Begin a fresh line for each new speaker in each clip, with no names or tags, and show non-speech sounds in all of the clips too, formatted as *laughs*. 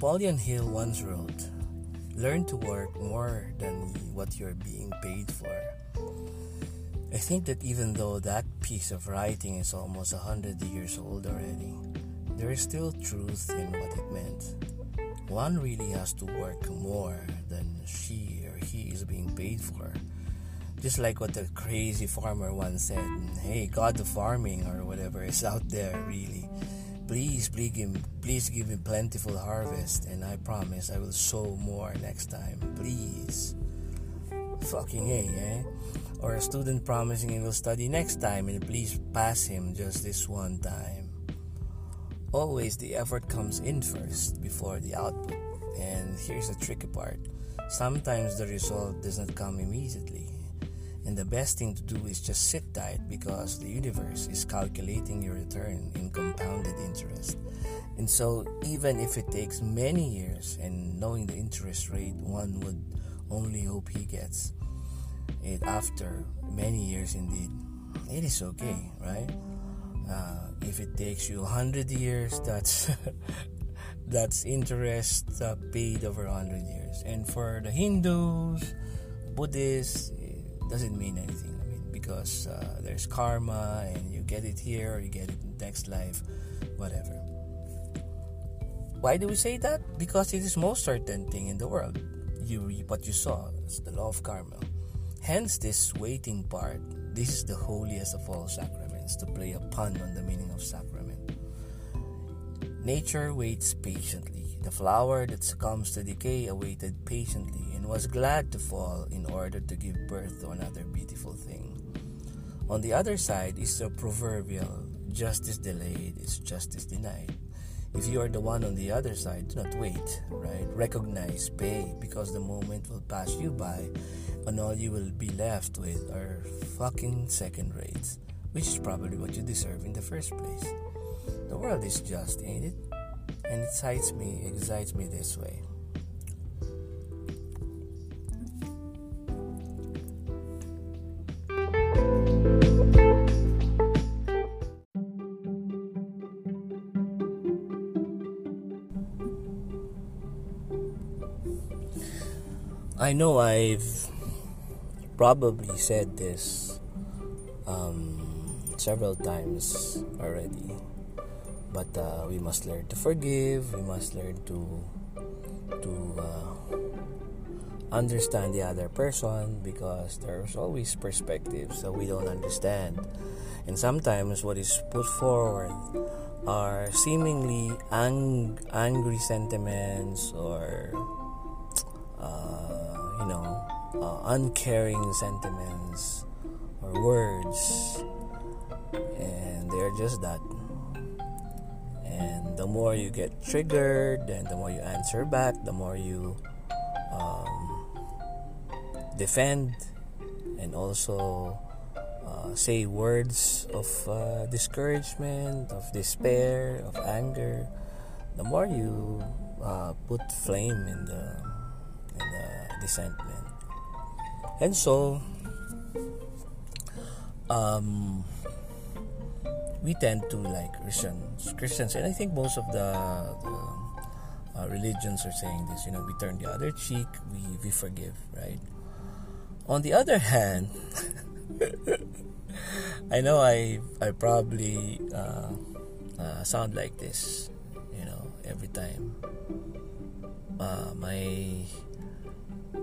Napoleon Hill once wrote, Learn to work more than what you're being paid for. I think that even though that piece of writing is almost a hundred years old already, there is still truth in what it meant. One really has to work more than she or he is being paid for. Just like what the crazy farmer once said, hey, God the farming or whatever is out there, really. Please, please give, please give me plentiful harvest, and I promise I will sow more next time. Please. Fucking A, eh? Or a student promising he will study next time, and please pass him just this one time. Always the effort comes in first before the output. And here's the tricky part sometimes the result does not come immediately. And the best thing to do is just sit tight because the universe is calculating your return in compounded interest. And so, even if it takes many years and knowing the interest rate one would only hope he gets it after many years, indeed, it is okay, right? Uh, if it takes you 100 years, that's *laughs* that's interest uh, paid over 100 years. And for the Hindus, Buddhists, doesn't mean anything. I mean, because uh, there's karma and you get it here or you get it in next life, whatever. Why do we say that? Because it is most certain thing in the world. You reap what you saw. It's the law of karma. Hence, this waiting part. This is the holiest of all sacraments. To play a pun on the meaning of sacrament. Nature waits patiently. The flower that succumbs to decay awaited patiently was glad to fall in order to give birth to another beautiful thing. On the other side is the proverbial justice delayed is justice denied. If you are the one on the other side, do not wait, right? Recognize, pay, because the moment will pass you by and all you will be left with are fucking second rates, which is probably what you deserve in the first place. The world is just, ain't it? And it excites me, excites me this way. I know I've probably said this um, several times already, but uh, we must learn to forgive. We must learn to to uh, understand the other person because there's always perspectives that we don't understand, and sometimes what is put forward are seemingly ang- angry sentiments or you know, uh, uncaring sentiments or words, and they're just that. And the more you get triggered, and the more you answer back, the more you um, defend, and also uh, say words of uh, discouragement, of despair, of anger. The more you uh, put flame in the in the resentment. And so, um, we tend to like Christians, Christians, and I think most of the, the uh, religions are saying this. You know, we turn the other cheek, we we forgive, right? On the other hand, *laughs* I know I I probably uh, uh, sound like this, you know, every time. Uh, my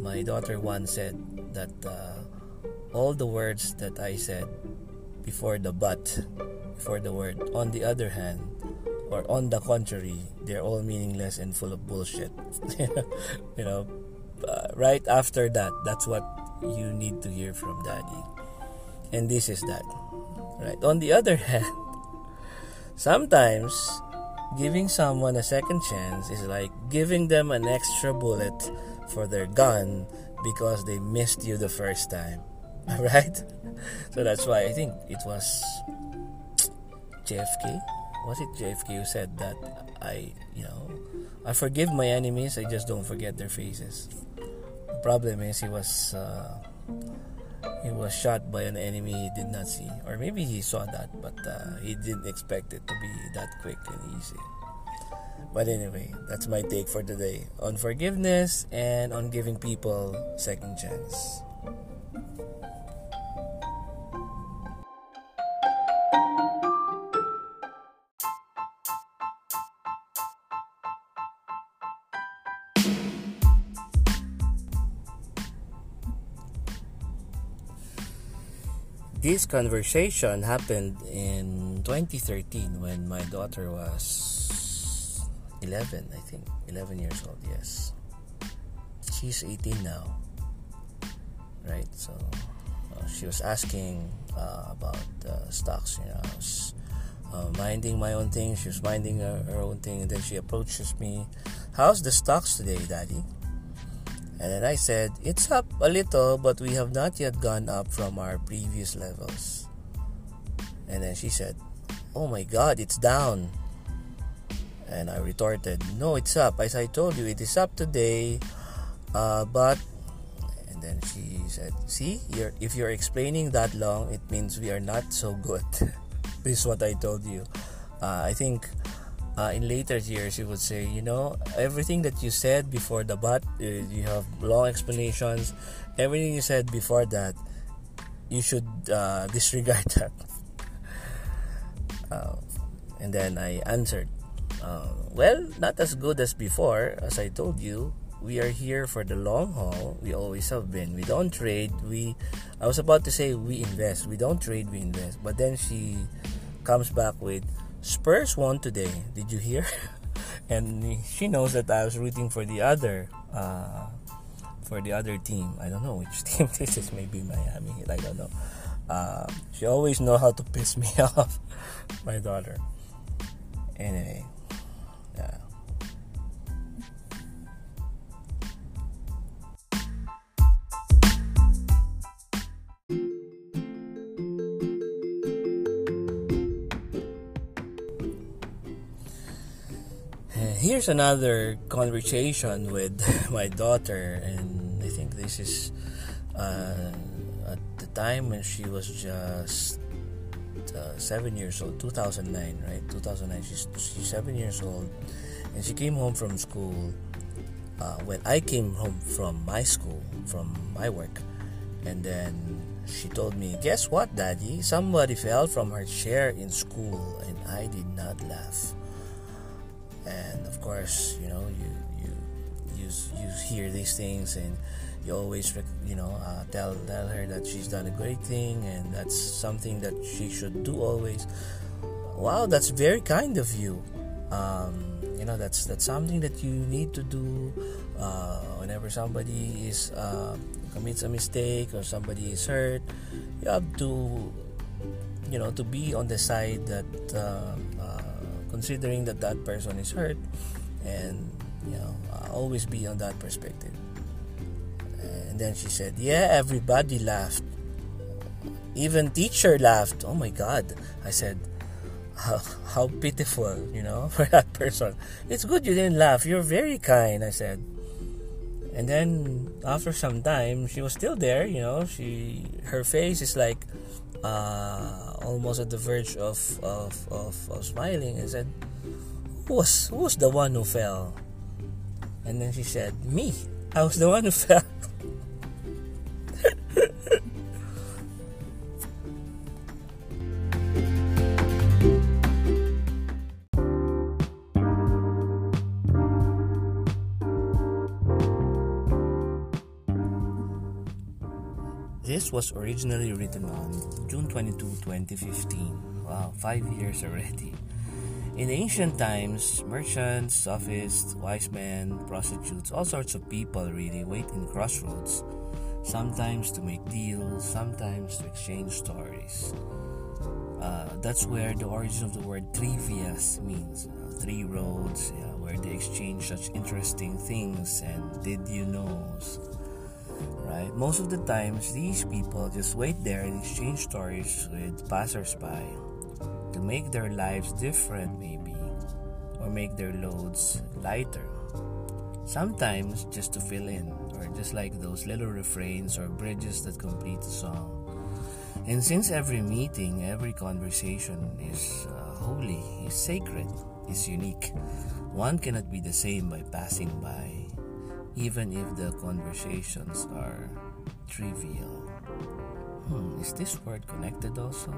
my daughter once said that uh, all the words that I said before the but, before the word, on the other hand, or on the contrary, they're all meaningless and full of bullshit. *laughs* you know, uh, right after that, that's what you need to hear from daddy. And this is that. Right? On the other *laughs* hand, sometimes giving someone a second chance is like giving them an extra bullet for their gun because they missed you the first time. *laughs* Right? So that's why I think it was JFK. Was it JFK who said that I, you know, I forgive my enemies, I just don't forget their faces. The problem is he was uh, he was shot by an enemy he did not see, or maybe he saw that, but uh, he didn't expect it to be that quick and easy. But anyway, that's my take for today on forgiveness and on giving people second chance. this conversation happened in 2013 when my daughter was 11 i think 11 years old yes she's 18 now right so uh, she was asking uh, about uh, stocks you know I was uh, minding my own thing she was minding her, her own thing and then she approaches me how's the stocks today daddy and then I said, It's up a little, but we have not yet gone up from our previous levels. And then she said, Oh my god, it's down. And I retorted, No, it's up. As I told you, it is up today. Uh, but. And then she said, See, you're, if you're explaining that long, it means we are not so good. *laughs* this is what I told you. Uh, I think uh, in later years you would say you know everything that you said before the but uh, you have long explanations everything you said before that you should uh, *laughs* disregard that *laughs* uh, and then i answered uh, well not as good as before as i told you we are here for the long haul we always have been we don't trade we i was about to say we invest we don't trade we invest but then she comes back with Spurs won today. Did you hear? *laughs* and she knows that I was rooting for the other uh, for the other team. I don't know which *laughs* team this is. Maybe Miami. I don't know. Uh, she always know how to piss me *laughs* off. My daughter. Anyway, here's another conversation with *laughs* my daughter, and I think this is uh, at the time when she was just uh, seven years old, 2009, right? 2009. She's, she's seven years old, and she came home from school. Uh, when I came home from my school, from my work, and then she told me, "Guess what, Daddy? Somebody fell from her chair in school, and I did not laugh." And of course you know you you you, you hear these things and you always you know uh, tell tell her that she's done a great thing and that's something that she should do always. Wow that's very kind of you. Um, you know that's that's something that you need to do uh, whenever somebody is uh, commits a mistake or somebody is hurt you have to you know to be on the side that uh, considering that that person is hurt and you know uh, always be on that perspective. And then she said yeah everybody laughed. Even teacher laughed. Oh my god. I said how, how pitiful you know *laughs* for that person. It's good you didn't laugh. You're very kind i said and then after some time she was still there you know she her face is like uh, almost at the verge of, of, of, of smiling and said, who was, who was the one who fell? And then she said, Me. I was the one who *laughs* fell. Was originally written on June 22, 2015. Wow, five years already. In ancient times, merchants, sophists, wise men, prostitutes, all sorts of people really wait in crossroads, sometimes to make deals, sometimes to exchange stories. Uh, that's where the origin of the word trivias means. Three roads, yeah, where they exchange such interesting things and did you knows right? Most of the times, these people just wait there and exchange stories with passersby to make their lives different, maybe, or make their loads lighter. Sometimes just to fill in, or just like those little refrains or bridges that complete the song. And since every meeting, every conversation is uh, holy, is sacred, is unique. One cannot be the same by passing by, even if the conversations are trivial. Hmm, is this word connected also?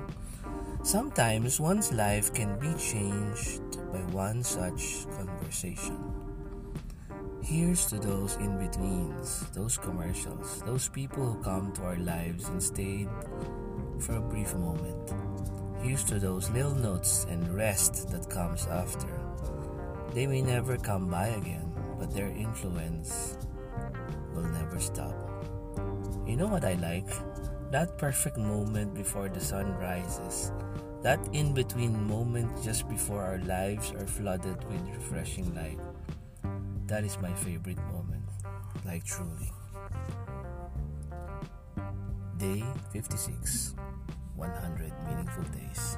Sometimes one's life can be changed by one such conversation. Here's to those in betweens, those commercials, those people who come to our lives and stayed for a brief moment. Here's to those little notes and rest that comes after. They may never come by again, but their influence will never stop. You know what I like? That perfect moment before the sun rises. That in between moment just before our lives are flooded with refreshing light. That is my favorite moment. Like truly. Day 56 100 Meaningful Days.